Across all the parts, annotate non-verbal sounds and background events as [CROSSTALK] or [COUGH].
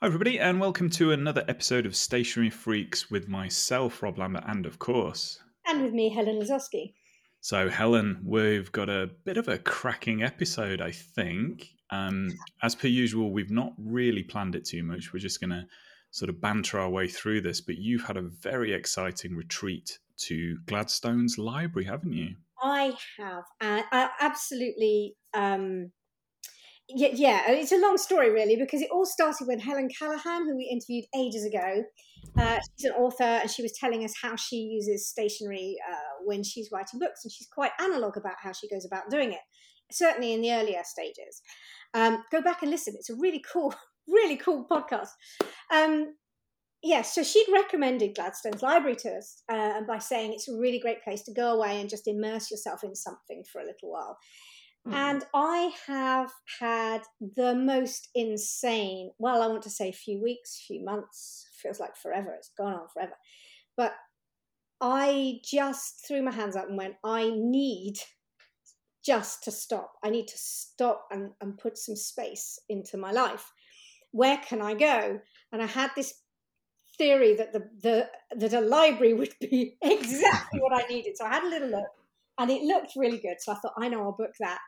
Hi, everybody, and welcome to another episode of Stationery Freaks with myself, Rob Lambert, and of course. And with me, Helen Lazowski. So, Helen, we've got a bit of a cracking episode, I think. Um, as per usual, we've not really planned it too much. We're just going to sort of banter our way through this, but you've had a very exciting retreat to Gladstone's library, haven't you? I have. Uh, I absolutely. Um, yeah, yeah, it's a long story really because it all started with Helen Callaghan, who we interviewed ages ago. Uh, she's an author, and she was telling us how she uses stationery uh, when she's writing books, and she's quite analog about how she goes about doing it. Certainly in the earlier stages. Um, go back and listen; it's a really cool, [LAUGHS] really cool podcast. Um, yes, so she'd recommended Gladstone's library to us uh, by saying it's a really great place to go away and just immerse yourself in something for a little while. Mm. And I have had the most insane, well, I want to say a few weeks, few months, feels like forever. It's gone on forever. But I just threw my hands up and went, I need just to stop. I need to stop and, and put some space into my life. Where can I go? And I had this theory that the, the that a library would be [LAUGHS] exactly what I needed. So I had a little look and it looked really good. So I thought, I know, I'll book that.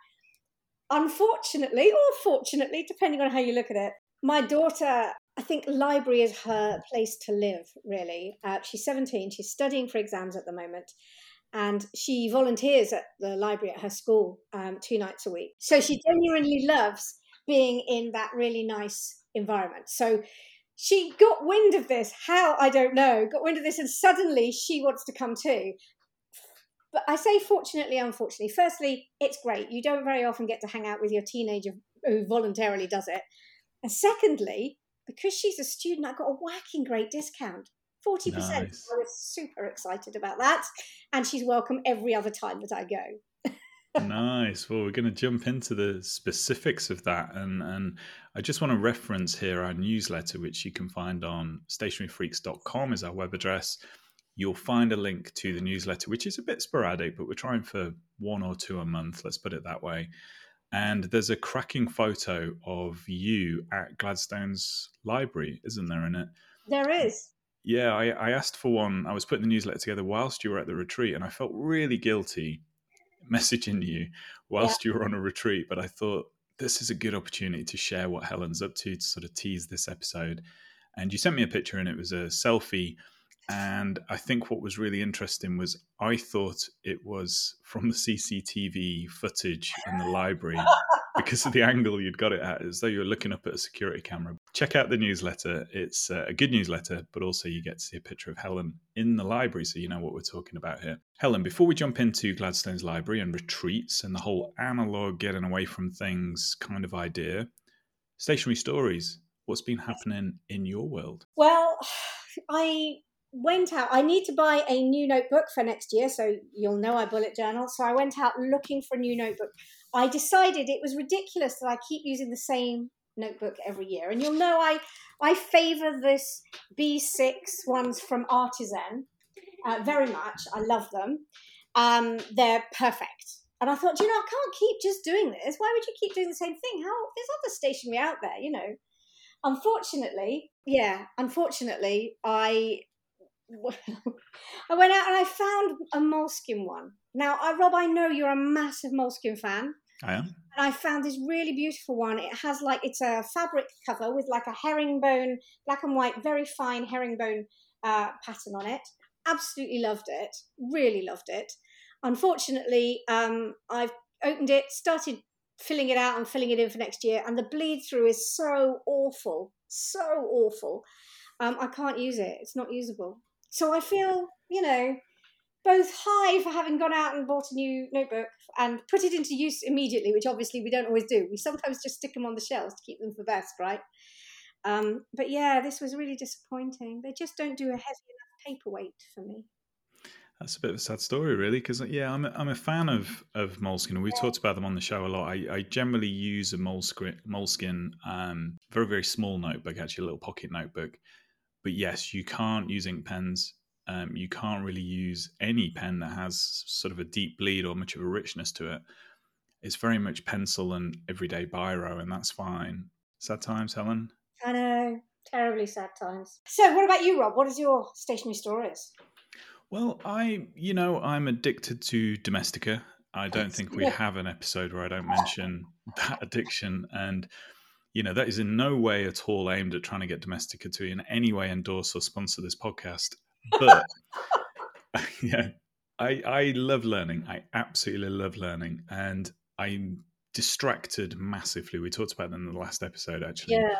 Unfortunately, or fortunately, depending on how you look at it, my daughter, I think library is her place to live, really. Uh, she's 17, she's studying for exams at the moment, and she volunteers at the library at her school um, two nights a week. So she genuinely loves being in that really nice environment. So she got wind of this, how I don't know, got wind of this, and suddenly she wants to come too but I say fortunately, unfortunately. Firstly, it's great. You don't very often get to hang out with your teenager who voluntarily does it. And secondly, because she's a student, I got a whacking great discount. 40%. Nice. I was super excited about that. And she's welcome every other time that I go. nice. Well, we're going to jump into the specifics of that. And, and I just want to reference here our newsletter, which you can find on stationeryfreaks.com is our web address you'll find a link to the newsletter, which is a bit sporadic, but we're trying for one or two a month, let's put it that way. And there's a cracking photo of you at Gladstone's library, isn't there, in it? There is. Yeah, I, I asked for one. I was putting the newsletter together whilst you were at the retreat, and I felt really guilty messaging you whilst yeah. you were on a retreat. But I thought this is a good opportunity to share what Helen's up to to sort of tease this episode. And you sent me a picture, and it was a selfie and I think what was really interesting was I thought it was from the CCTV footage in the library [LAUGHS] because of the angle you'd got it at, as though you were looking up at a security camera. Check out the newsletter. It's uh, a good newsletter, but also you get to see a picture of Helen in the library so you know what we're talking about here. Helen, before we jump into Gladstone's library and retreats and the whole analog getting away from things kind of idea, stationery stories, what's been happening in your world? Well, [SIGHS] I went out. I need to buy a new notebook for next year, so you'll know I bullet journal. So I went out looking for a new notebook. I decided it was ridiculous that I keep using the same notebook every year, and you'll know I I favour this B6 ones from Artisan uh, very much. I love them. Um, they're perfect. And I thought, you know, I can't keep just doing this. Why would you keep doing the same thing? How there's other stationery out there, you know. Unfortunately, yeah, unfortunately, I [LAUGHS] I went out and I found a Moleskine one. Now, I, Rob, I know you're a massive Moleskine fan. I am. And I found this really beautiful one. It has like it's a fabric cover with like a herringbone, black and white, very fine herringbone uh, pattern on it. Absolutely loved it. Really loved it. Unfortunately, um, I've opened it, started filling it out and filling it in for next year, and the bleed through is so awful, so awful. Um, I can't use it. It's not usable. So I feel, you know, both high for having gone out and bought a new notebook and put it into use immediately, which obviously we don't always do. We sometimes just stick them on the shelves to keep them for best, right? Um, but yeah, this was really disappointing. They just don't do a heavy enough paperweight for me. That's a bit of a sad story, really, because yeah, I'm a, I'm a fan of of Moleskine, and we've yeah. talked about them on the show a lot. I, I generally use a Moleskine, Moleskine um, very very small notebook, actually a little pocket notebook, but yes, you can't use ink pens. Um, you can't really use any pen that has sort of a deep bleed or much of a richness to it. It's very much pencil and everyday biro, and that's fine. Sad times, Helen. I know, terribly sad times. So, what about you, Rob? What is your stationery stories? Well, I, you know, I'm addicted to Domestika. I don't think we have an episode where I don't mention [LAUGHS] that addiction. And, you know, that is in no way at all aimed at trying to get Domestika to in any way endorse or sponsor this podcast. But, [LAUGHS] [LAUGHS] yeah, I, I love learning. I absolutely love learning. And I'm distracted massively. We talked about that in the last episode, actually. Yeah.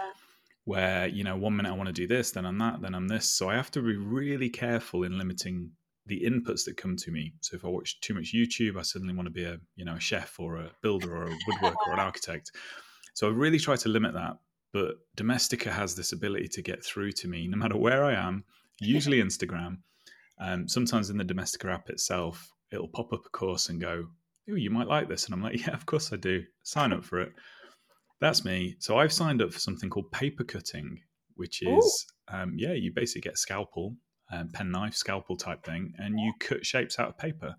Where, you know, one minute I want to do this, then I'm that, then I'm this. So I have to be really careful in limiting the inputs that come to me. So if I watch too much YouTube, I suddenly want to be a, you know, a chef or a builder or a woodworker or an [LAUGHS] architect. So I really try to limit that. But Domestika has this ability to get through to me no matter where I am, usually Instagram. Um, sometimes in the Domestika app itself, it'll pop up a course and go, Oh, you might like this. And I'm like, Yeah, of course I do. Sign up for it. That's me. So I've signed up for something called paper cutting, which is, um, yeah, you basically get a scalpel, um, pen knife, scalpel type thing, and you cut shapes out of paper.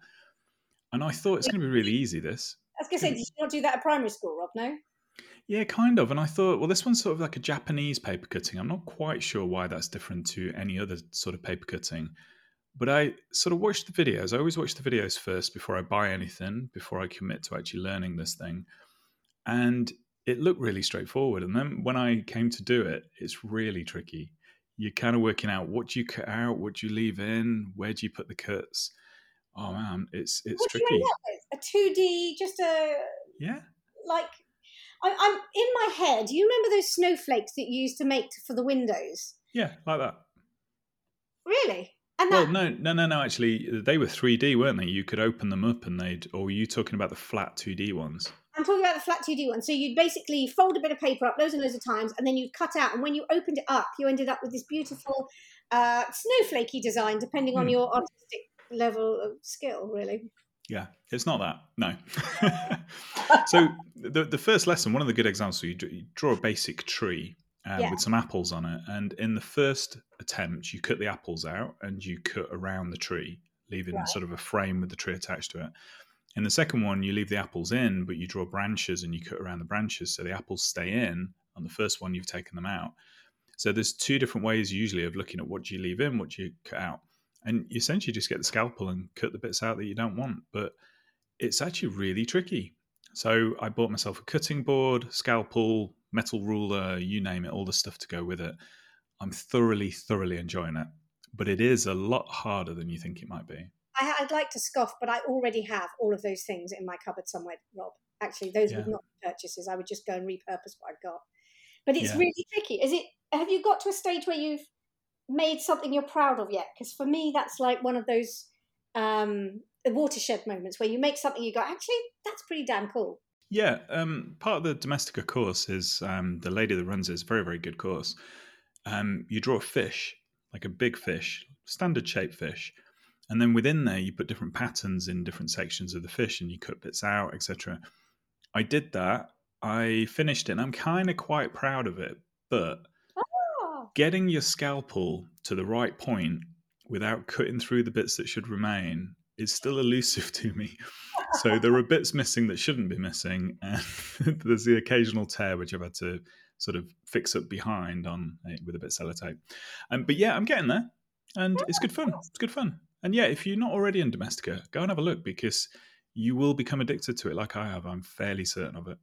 And I thought it's going to be really easy, this. I was going to say, did you not do that at primary school, Rob? No? Yeah, kind of. And I thought, well, this one's sort of like a Japanese paper cutting. I'm not quite sure why that's different to any other sort of paper cutting. But I sort of watched the videos. I always watch the videos first before I buy anything, before I commit to actually learning this thing. And it looked really straightforward. And then when I came to do it, it's really tricky. You're kind of working out what do you cut out, what do you leave in, where do you put the cuts. Oh man, it's it's what tricky. You with? A two D, just a Yeah. like. I, I'm in my head. Do you remember those snowflakes that you used to make for the windows? Yeah, like that. Really? And Well, that, no, no, no, no. Actually, they were 3D, weren't they? You could open them up, and they'd. Or were you talking about the flat 2D ones? I'm talking about the flat 2D one. So you'd basically fold a bit of paper up loads and loads of times, and then you'd cut out. And when you opened it up, you ended up with this beautiful uh, snowflakey design, depending on Hmm. your artistic level of skill, really. Yeah, it's not that. No. [LAUGHS] so the the first lesson, one of the good examples, you, you draw a basic tree uh, Yeah. with some apples on it, and in the first attempt, you cut the apples out and you cut around the tree, leaving Right. sort of a frame with the tree attached to it. In the second one, you leave the apples in, but you draw branches and you cut around the branches so the apples stay in. On the first one, you've taken them out. So there's two different ways usually of looking at what you leave in, what you cut out, and you essentially just get the scalpel and cut the bits out that you don't want. But it's actually really tricky. So I bought myself a cutting board, scalpel, metal ruler, you name it, all the stuff to go with it. I'm thoroughly, thoroughly enjoying it. But it is a lot harder than you think it might be. I, I'd like to scoff, but I already have all of those things in my cupboard somewhere, Rob. Actually, those would not be purchases. I would just go and repurpose what I've got. But it's Yeah. really tricky. Is it? Have you got to a stage where you've made something you're proud of yet? Because for me, that's like one of those um, watershed moments where you make something you go, actually, that's pretty damn cool. Yeah, um, part of the Domestika course is um, the lady that runs it is a very, very good course. Um, you draw a fish, like a big fish, standard shape fish, and then within there you put different patterns in different sections of the fish, and you cut bits out, etc. I did that. I finished it, and I'm kind of quite proud of it. But getting your scalpel to the right point without cutting through the bits that should remain is still elusive [LAUGHS] to me. So there are bits missing that shouldn't be missing, and [LAUGHS] there's the occasional tear which I've had to sort of fix up behind on eh, with a bit of sellotape. Um, but yeah, I'm getting there, and it's good fun. It's good fun. And yeah, if you're not already in Domestika, go and have a look because you will become addicted to it, like I have. I'm fairly certain of it.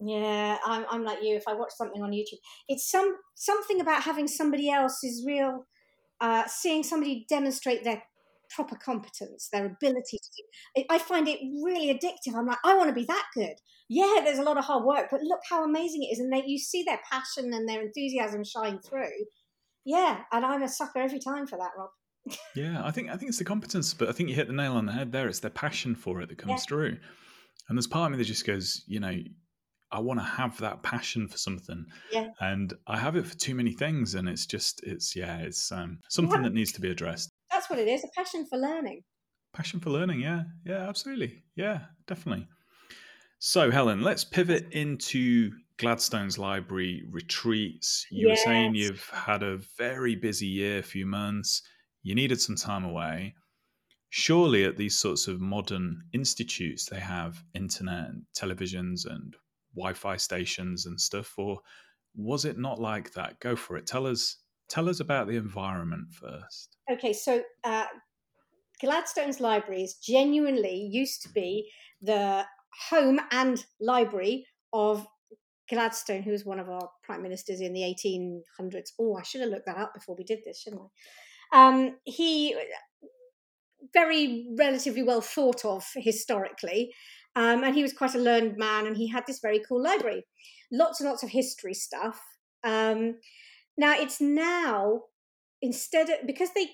Yeah, I'm, I'm like you. If I watch something on YouTube, it's some something about having somebody else's real, uh, seeing somebody demonstrate their proper competence, their ability to do. I- I find it really addictive. I'm like, I want to be that good. Yeah, there's a lot of hard work, but look how amazing it is, and they, you see their passion and their enthusiasm shine through. Yeah, and I'm a sucker every time for that, Rob. Yeah, I think I think it's the competence, but I think you hit the nail on the head there. It's their passion for it that comes Yeah. through. And there's part of me that just goes, you know, I want to have that passion for something. Yeah. And I have it for too many things and it's just it's yeah, it's um something that needs to be addressed. That's what it is—a passion for learning. Passion for learning, yeah. Yeah, absolutely. Yeah, definitely. So, Helen, let's pivot into Gladstone's library retreats. You were saying you've had a very busy year, a few months. You needed some time away. Surely, at these sorts of modern institutes, they have internet and televisions and Wi Fi stations and stuff. Or was it not like that? Go for it. Tell us tell us about the environment first. Okay, so uh, Gladstone's libraries genuinely used to be the home and library of Gladstone, who was one of our prime ministers in the 1800s. Oh, I should have looked that up before we did this, shouldn't I? Um, he very relatively well thought of historically, um, and he was quite a learned man, and he had this very cool library, lots and lots of history stuff. Um, now it's now instead of because they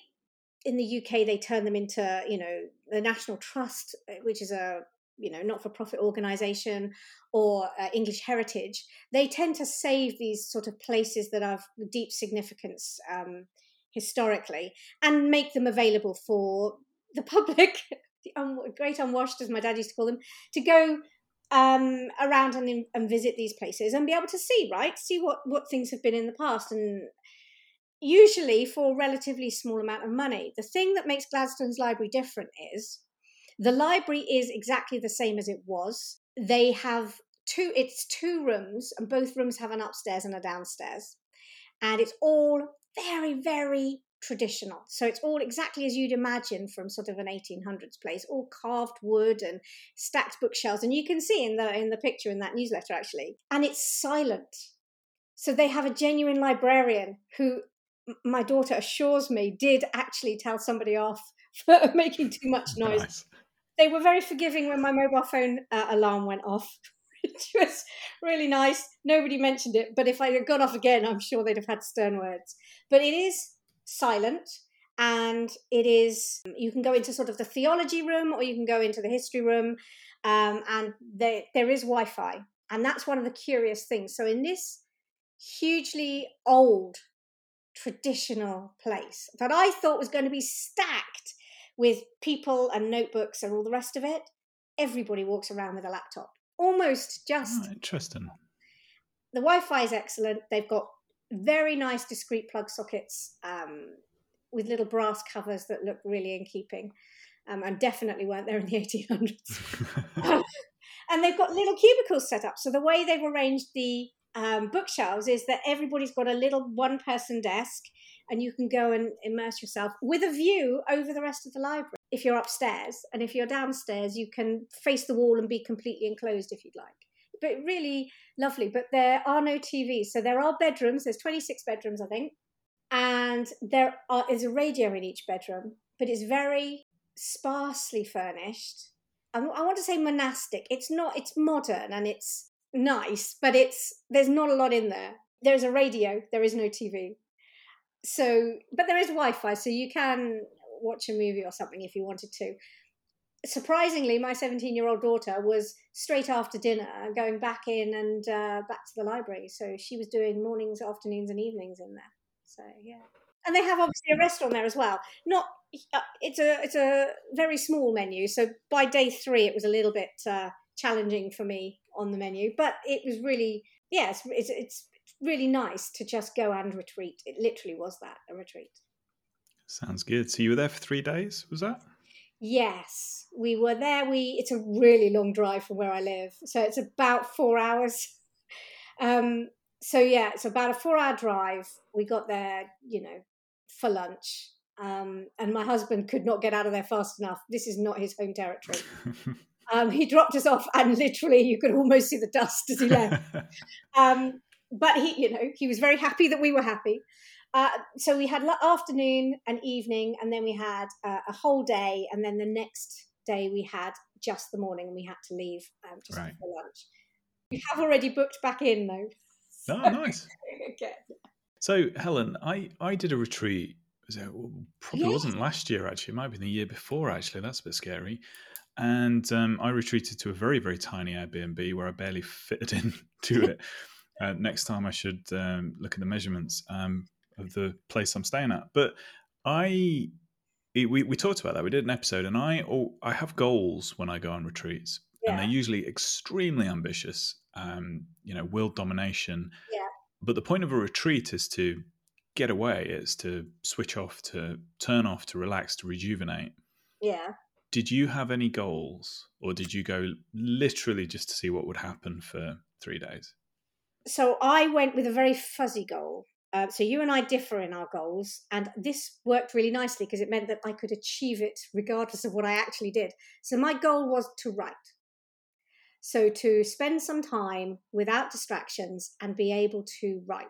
in the UK they turn them into you know the National Trust, uh, which is a you know not for profit organization or uh, English heritage. They tend to save these sort of places that have deep significance um, historically and make them available for the [LAUGHS] public, the un- great unwashed, as my dad used to call them, to go um, around and, and visit these places and be able to see, right? See what, what things have been in the past and usually for a relatively small amount of money. The thing that makes Gladstone's library different is the library is exactly the same as it was. They have two, it's two rooms, and both rooms have an upstairs and a downstairs. And it's all very, very traditional. So it's all exactly as you'd imagine from sort of an 1800s place, all carved wood and stacked bookshelves. And you can see in the in the picture in that newsletter actually. And it's silent. So they have a genuine librarian who my daughter assures me did actually tell somebody off [LAUGHS] for making too much [LAUGHS] noise. Nice. They were very forgiving when my mobile phone uh, alarm went off. [LAUGHS] which was really nice. Nobody mentioned it, but if I had gone off again, I'm sure they'd have had stern words. But it is silent and it is you can go into sort of the theology room or you can go into the history room um, and there, there is wi-fi and that's one of the curious things. So in this hugely old traditional place that i thought was going to be stacked with people and notebooks and all the rest of it everybody walks around with a laptop almost just oh, interesting. the wi-fi is excellent they've got very nice discrete plug sockets um, with little brass covers that look really in keeping um, and definitely weren't there in the [LAUGHS] 1800s. [LAUGHS] [LAUGHS] and they've got little cubicles set up. So the way they've arranged the um, bookshelves is that everybody's got a little one person desk and you can go and immerse yourself with a view over the rest of the library if you're upstairs. And if you're downstairs, you can face the wall and be completely enclosed if you'd like but really lovely. But there are no TVs. So there are bedrooms. There's 26 bedrooms, I think. And there are, is a radio in each bedroom, but it's very sparsely furnished. I, I want to say monastic. It's not, it's modern and it's nice, but it's, there's not a lot in there. There's a radio, there is no TV. So, but there is Wi Fi, so you can watch a movie or something if you wanted to surprisingly, my 17 year old daughter was straight after dinner going back in and uh, back to the library. So she was doing mornings, afternoons, and evenings in there. So yeah, and they have obviously a restaurant there as well. Not uh, it's a it's a very small menu. So by day three, it was a little bit uh, challenging for me on the menu, but it was really yeah, it's, it's, it's really nice to just go and retreat. It literally was that a retreat. Sounds good. So you were there for three days, was that? Yes, we were there. We it's a really long drive from where I live, so it's about four hours. [LAUGHS] Um, so yeah, it's about a four-hour drive. We got there, you know, for lunch, um, and my husband could not get out of there fast enough. This is not his home territory. [LAUGHS] um, he dropped us off, and literally, you could almost see the dust as he left. [LAUGHS] um, but he, you know, he was very happy that we were happy. Uh, so we had afternoon and evening, and then we had uh, a whole day, and then the next day we had just the morning, and we had to leave um, just right. before lunch. We have already booked back in though. Oh, [LAUGHS] nice. okay. So Helen, I I did a retreat. it probably yes. wasn't last year actually. It might have been the year before actually. That's a bit scary. And um, I retreated to a very very tiny Airbnb where I barely [LAUGHS] fitted into it. [LAUGHS] Uh, next time I should um, look at the measurements. Um, of the place I'm staying at. But I we we talked about that. We did an episode, and I oh, I have goals when I go on retreats, yeah. and they're usually extremely ambitious. Um, you know, world domination. Yeah. But the point of a retreat is to get away. It's to switch off, to turn off, to relax, to rejuvenate. Yeah. Did you have any goals, or did you go literally just to see what would happen for three days? So I went with a very fuzzy goal Uh, so you and I differ in our goals, and this worked really nicely because it meant that I could achieve it regardless of what I actually did. So my goal was to write. So to spend some time without distractions and be able to write.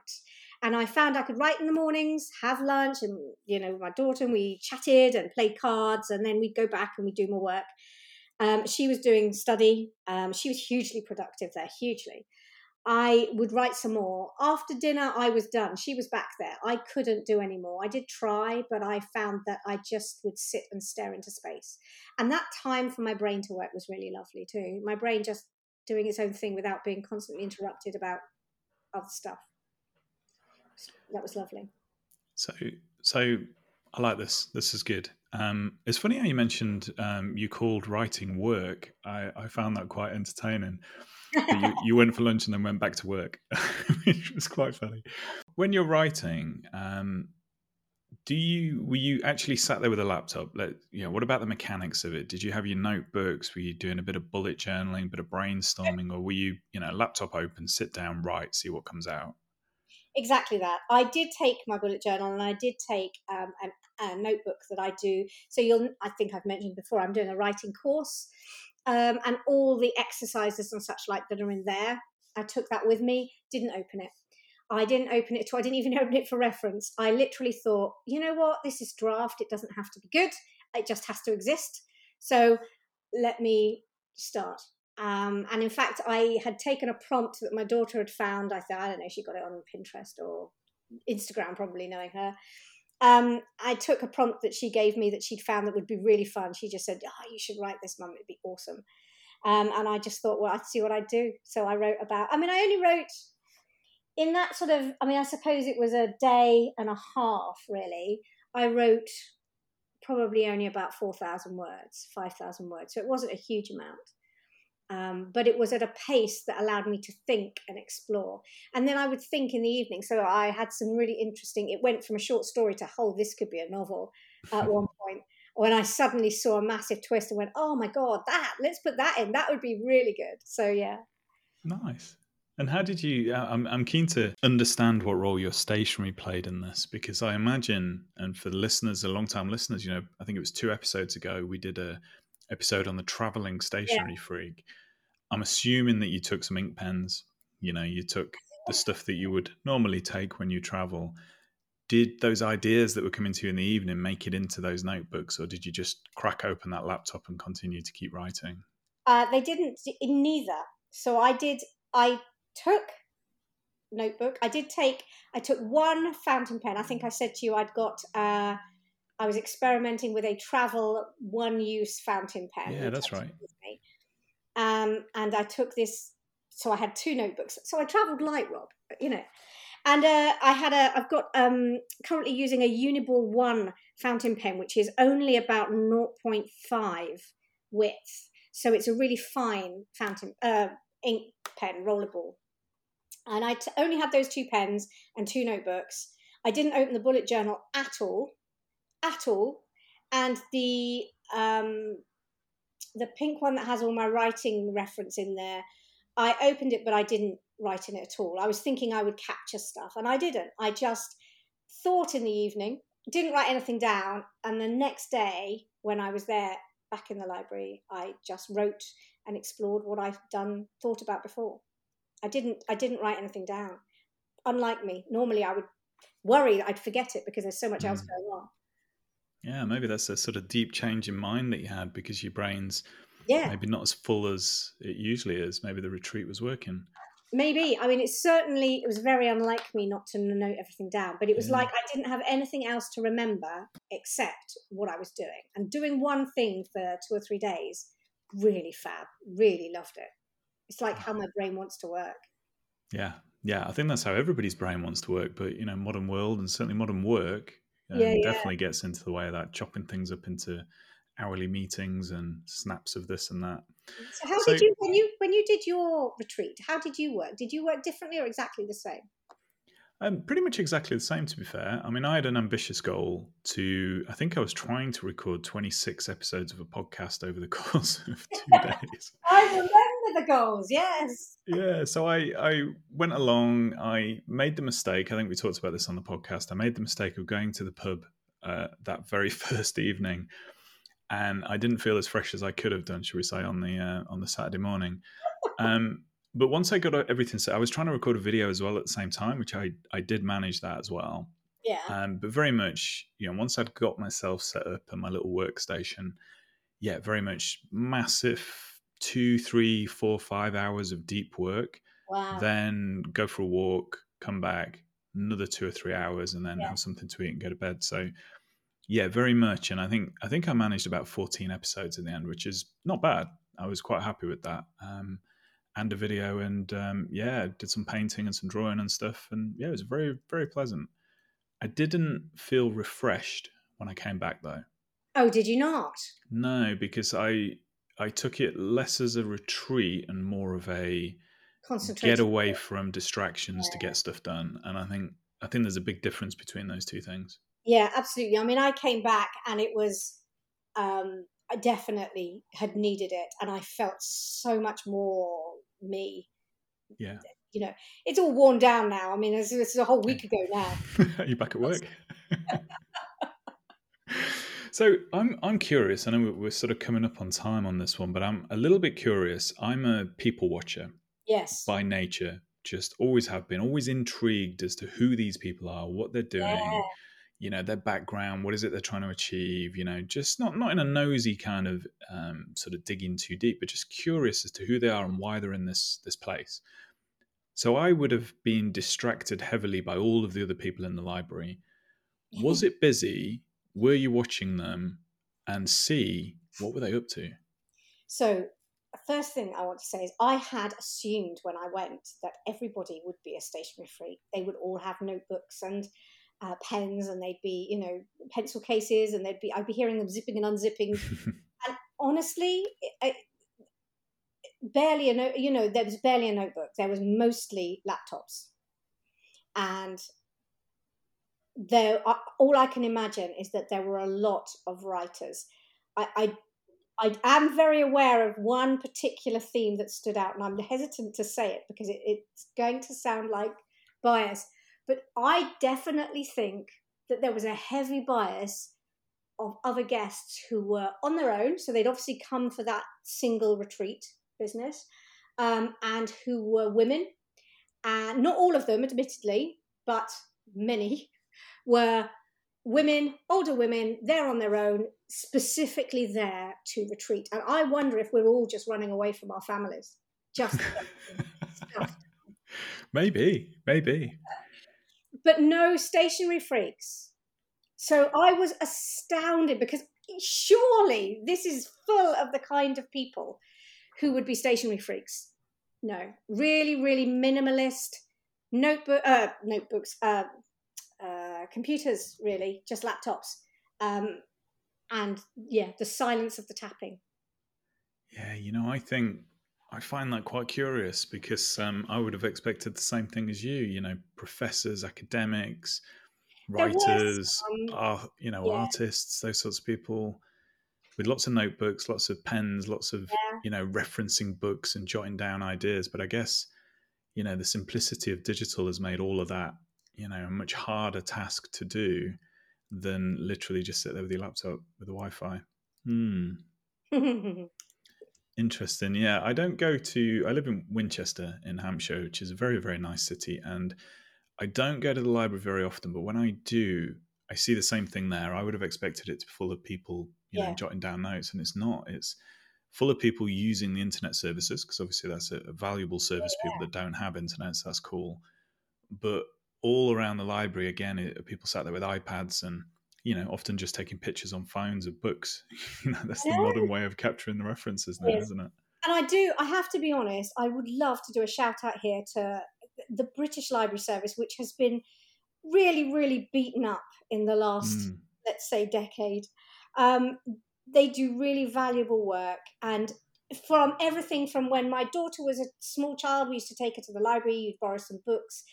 And I found I could write in the mornings, have lunch, and you know, my daughter and we chatted and played cards, and then we'd go back and we'd do more work. Um, she was doing study. Um, she was hugely productive there, hugely. I would write some more. After dinner, I was done. She was back there. I couldn't do any more. I did try, but I found that I just would sit and stare into space. And that time for my brain to work was really lovely too. My brain just doing its own thing without being constantly interrupted about other stuff. That was lovely. So, so I like this. This is good. Um, it's funny how you mentioned um, you called writing work. I, I found that quite entertaining you, you, went for lunch and then went back to work, [LAUGHS] which was quite funny. When you're writing, um, do you were you actually sat there with a laptop? Let, you know, what about the mechanics of it? Did you have your notebooks? Were you doing a bit of bullet journaling, a bit of brainstorming, or were you, you know, laptop open, sit down, write, see what comes out? Exactly that. I did take my bullet journal and I did take um, a, a notebook that I do. So you'll, I think I've mentioned before, I'm doing a writing course um, and all the exercises and such like that are in there. I took that with me, didn't open it. I didn't open it, to, I didn't even [LAUGHS] open it for reference. I literally thought, you know what, this is draft, it doesn't have to be good, it just has to exist. So let me start. Um, and in fact, I had taken a prompt that my daughter had found. I thought, I don't know, she got it on Pinterest or Instagram, probably knowing her um, I took a prompt that she gave me that she'd found that would be really fun. She just said, "Oh, you should write this, Mum. It'd be awesome." Um, and I just thought, well, I'd see what I'd do. So I wrote about. I mean, I only wrote in that sort of. I mean, I suppose it was a day and a half. Really, I wrote probably only about four thousand words, five thousand words. So it wasn't a huge amount. Um, but it was at a pace that allowed me to think and explore. And then I would think in the evening. So I had some really interesting, it went from a short story to, oh, this could be a novel at [LAUGHS] one point. When I suddenly saw a massive twist and went, oh my God, that, let's put that in. That would be really good. So, yeah. Nice. And how did you? Uh, I'm, I'm keen to understand what role your stationery played in this because I imagine, and for the listeners, the long time listeners, you know, I think it was two episodes ago, we did a episode on the traveling stationery yeah. freak. I'm assuming that you took some ink pens. You know, you took the stuff that you would normally take when you travel. Did those ideas that were coming to you in the evening make it into those notebooks, or did you just crack open that laptop and continue to keep writing? Uh, they didn't. Neither. So I did. I took notebook. I did take. I took one fountain pen. I think I said to you I'd got. Uh, I was experimenting with a travel one-use fountain pen. Yeah, that's right. Um, and I took this, so I had two notebooks. So I travelled light, Rob, you know. And uh, I had a, I've got um, currently using a Uniball One fountain pen, which is only about 0.5 width. So it's a really fine fountain uh, ink pen, rollerball. And I t- only had those two pens and two notebooks. I didn't open the bullet journal at all, at all. And the um, the pink one that has all my writing reference in there, I opened it, but I didn't write in it at all. I was thinking I would capture stuff, and I didn't. I just thought in the evening, didn't write anything down, and the next day when I was there back in the library, I just wrote and explored what I'd done, thought about before. I didn't. I didn't write anything down. Unlike me, normally I would worry I'd forget it because there's so much mm. else going on. Yeah, maybe that's a sort of deep change in mind that you had because your brain's yeah maybe not as full as it usually is. Maybe the retreat was working. Maybe. I mean, it's certainly it was very unlike me not to note everything down, but it was yeah. like I didn't have anything else to remember except what I was doing. And doing one thing for two or three days, really fab. Really loved it. It's like how my brain wants to work. Yeah, yeah. I think that's how everybody's brain wants to work. But you know, modern world and certainly modern work um, yeah, yeah. definitely gets into the way of that, chopping things up into hourly meetings and snaps of this and that. So how so, did you when you when you did your retreat? How did you work? Did you work differently or exactly the same? Um, pretty much exactly the same, to be fair. I mean, I had an ambitious goal to, I think I was trying to record 26 episodes of a podcast over the [LAUGHS] course of two [LAUGHS] days. I remember with the goals. Yes. Yeah. So I I went along. I made the mistake. I think we talked about this on the podcast. I made the mistake of going to the pub uh, that very [LAUGHS] first evening, and I didn't feel as fresh as I could have done, should we say, on the uh, on the Saturday morning. Um, but once I got everything set, I was trying to record a video as well at the same time, which I I did manage that as well. Yeah. Um, but very much, you know, once I'd got myself set up and my little workstation, yeah, very much massive two, three, four, five hours of deep work. Wow. Then go for a walk, come back, another two or three hours, and then Yeah. have something to eat and go to bed. So, yeah, very much. And I think I think I managed about fourteen episodes in the end, which is not bad. I was quite happy with that. Um, and a video, and um, yeah, did some painting and some drawing and stuff, and yeah, it was very very pleasant. I didn't feel refreshed when I came back though. oh, did you not? No, because I I took it less as a retreat and more of a get away from distractions to get stuff done. And I think I think there's a big difference between those two things. Yeah, absolutely. I mean, I came back and it was, um, I definitely had needed it, and I felt so much more me. Yeah. You know, it's all worn down now. I mean, this, this is a whole week [LAUGHS] ago now. Are you back at work? [LAUGHS] so I'm I'm curious. I know we're- sort of coming up on time on this one, but I'm a little bit curious. I'm a people watcher Yes. by nature. Just always have been, always intrigued as to who these people are, what they're doing. Yeah. you know their background what is it they're trying to achieve you know just not not in a nosy kind of um, sort of digging too deep but just curious as to who they are and why they're in this this place so i would have been distracted heavily by all of the other people in the library was it busy were you watching them and see what were they up to So, first thing I want to say is I had assumed when I went that everybody would be a stationery freak. They would all have notebooks and uh, pens, and they'd be, you know, pencil cases, and they'd be. I'd be hearing them zipping and unzipping. [LAUGHS] and honestly, I, barely a note. You know, there was barely a notebook. There was mostly laptops, and I- All I can imagine is that there were a lot of writers. I, I I am very aware of one particular theme that stood out, and I'm hesitant to say it because it, it's going to sound like bias. But I definitely think that there was a heavy bias of other guests who were on their own, so they'd obviously come for that single retreat business, um, and who were women. And not all of them, admittedly, but many were women, older women, they're on their own, specifically there to retreat. And I wonder if we're all just running away from our families. Just [LAUGHS] maybe maybe but no stationery freaks. So I was astounded because surely this is full of the kind of people who would be stationery freaks. No, really, really minimalist notebook, uh, notebooks, uh, uh, computers, really, just laptops, um, and yeah, the silence of the tapping. Yeah, you know, I think I find that quite curious because um, I would have expected the same thing as you. You know, professors, academics, writers, some, you know, yeah. artists, those sorts of people with lots of notebooks, lots of pens, lots of Yeah. you know, referencing books and jotting down ideas. But I guess you know the simplicity of digital has made all of that you know a much harder task to do than literally just sit there with your laptop with the Wi-Fi. Hmm. [LAUGHS] Interesting. Yeah, I don't go to. I live in Winchester in Hampshire, which is a very, very nice city, and I don't go to the library very often. But when I do, I see the same thing there. I would have expected it to be full of people, you know, jotting down notes, and it's not. It's full of people using the internet services because obviously that's a, a valuable service for people that don't have internet. So that's cool. But all around the library, again, it, people sat there with iPads and you know, often just taking pictures on phones of books. [LAUGHS] you know, that's the modern way of capturing the references now, Yes. isn't it? And I do, I have to be honest, I would love to do a shout out here to the British Library Service, which has been really, really beaten up in the last, Mm. let's say, decade. Um, they do really valuable work. And from everything from when my daughter was a small child, we used to take her to the library, you'd borrow some books,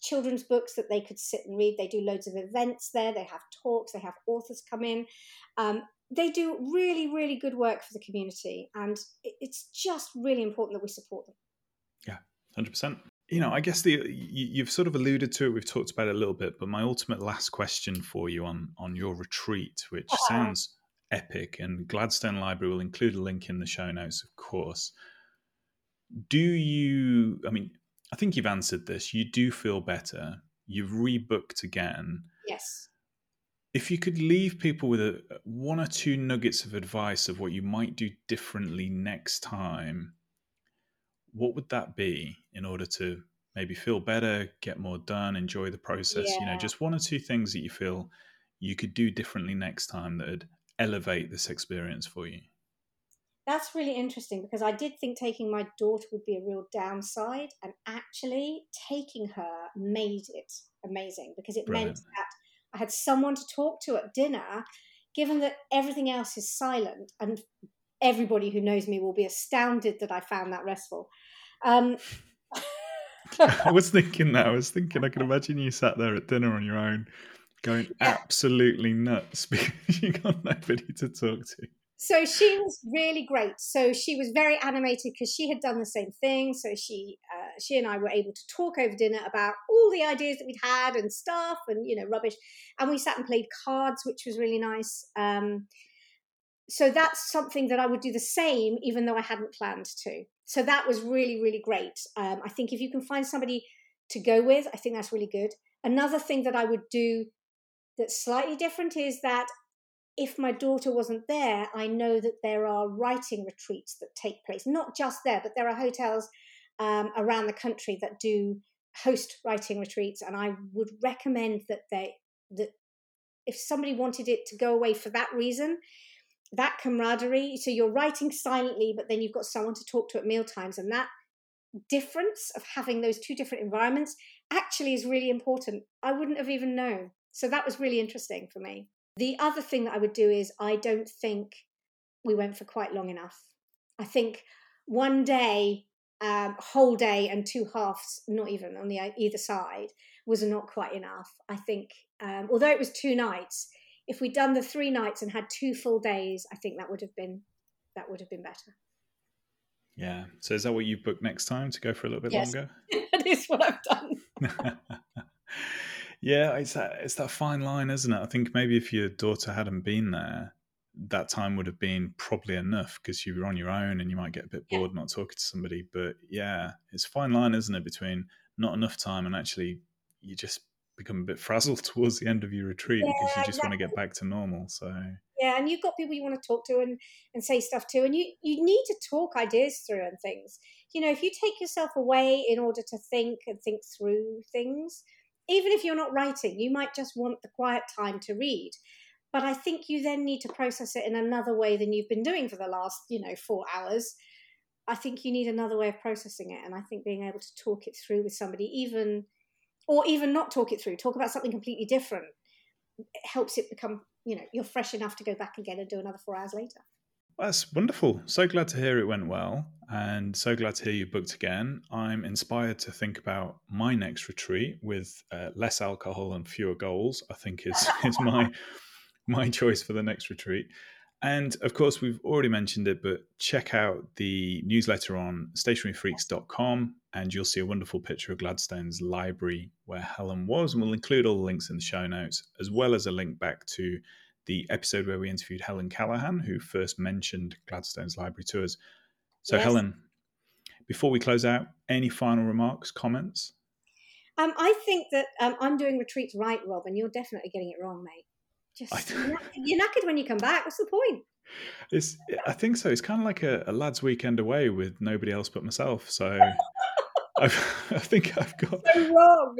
children's books that they could sit and read. They do loads of events there, they have talks, they have authors come in. Um, they do really, really good work for the community, and it's just really important that we support them. Yeah, hundred percent. You know, I guess the you've sort of alluded to it. We've talked about it a little bit, but my ultimate last question for you on on your retreat, which uh-huh. sounds epic, and Gladstone Library will include a link in the show notes, of course. Do you? I mean, I think you've answered this. You do feel better. You've rebooked again. Yes. If you could leave people with a one or two nuggets of advice of what you might do differently next time, what would that be in order to maybe feel better, get more done, enjoy the process? Yeah. You know, just one or two things that you feel you could do differently next time that'd elevate this experience for you. That's really interesting because I did think taking my daughter would be a real downside, and actually taking her made it amazing because it Brilliant. meant that I had someone to talk to at dinner, given that everything else is silent and everybody who knows me will be astounded that I found that restful. Um, [LAUGHS] I was thinking that. I was thinking I can imagine you sat there at dinner on your own, going yeah. absolutely nuts [LAUGHS] because you got nobody to talk to. So she was really great. So she was very animated because she had done the same thing. So she, uh, she and I were able to talk over dinner about all the ideas that we'd had and stuff and you know rubbish. And we sat and played cards, which was really nice. Um, so that's something that I would do the same, even though I hadn't planned to. So that was really, really great. Um, I think if you can find somebody to go with, I think that's really good. Another thing that I would do that's slightly different is that if my daughter wasn't there, I know that there are writing retreats that take place, not just there, but there are hotels um, around the country that do host writing retreats. And I would recommend that they, that if somebody wanted it to go away for that reason, that camaraderie. So you're writing silently, but then you've got someone to talk to at meal times, and that difference of having those two different environments actually is really important. I wouldn't have even known. So that was really interesting for me. The other thing that I would do is I don't think we went for quite long enough. I think one day, um, whole day, and two halves, not even on the either side, was not quite enough. I think, um, although it was two nights, if we'd done the three nights and had two full days, I think that would have been that would have been better. Yeah. So is that what you've booked next time to go for a little bit yes. longer? [LAUGHS] that is what I've done. [LAUGHS] yeah, it's that it's that fine line, isn't it? I think maybe if your daughter hadn't been there, that time would have been probably enough because you were on your own and you might get a bit bored yeah. not talking to somebody. But yeah, it's a fine line, isn't it, between not enough time and actually you just become a bit frazzled [LAUGHS] towards the end of your retreat yeah, because you just exactly. want to get back to normal. So yeah, and you've got people you want to talk to and and say stuff to, and you you need to talk ideas through and things. You know, if you take yourself away in order to think and think through things, even if you're not writing, you might just want the quiet time to read. But I think you then need to process it in another way than you've been doing for the last, you know, four hours. I think you need another way of processing it. And I think being able to talk it through with somebody, even or even not talk it through, talk about something completely different, it helps it become, you know, you're fresh enough to go back again and do another four hours later. That's wonderful. So glad to hear it went well, and so glad to hear you booked again. I'm inspired to think about my next retreat with uh, less alcohol and fewer goals. I think is [LAUGHS] is my my choice for the next retreat. And of course, we've already mentioned it, but check out the newsletter on stationeryfreaks.com and you'll see a wonderful picture of Gladstone's library where Helen was. And we'll include all the links in the show notes, as well as a link back to the episode where we interviewed Helen Callaghan, who first mentioned Gladstone's library to us. So, yes. Helen, before we close out, any final remarks, comments? Um, I think that um, I'm doing retreats right, Rob, and you're definitely getting it wrong, mate. Just [LAUGHS] you're knackered when you come back. What's the point? It's. I think so. It's kind of like a, a lad's weekend away with nobody else but myself. So [LAUGHS] I've, [LAUGHS] I think I've got so wrong.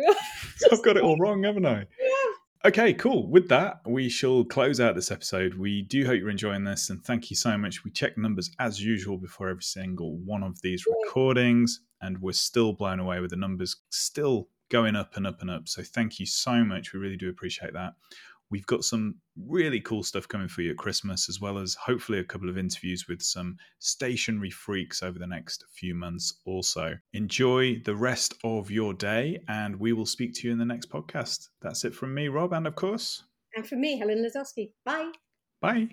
I've got it all wrong, haven't I? Okay, cool. With that, we shall close out this episode. We do hope you're enjoying this, and thank you so much. We check numbers as usual before every single one of these recordings, and we're still blown away with the numbers still going up and up and up. So thank you so much. We really do appreciate that. We've got some really cool stuff coming for you at Christmas, as well as hopefully a couple of interviews with some stationery freaks over the next few months also. Enjoy the rest of your day, and we will speak to you in the next podcast. That's it from me, Rob, and of course. And from me, Helen Lazowski. Bye. Bye.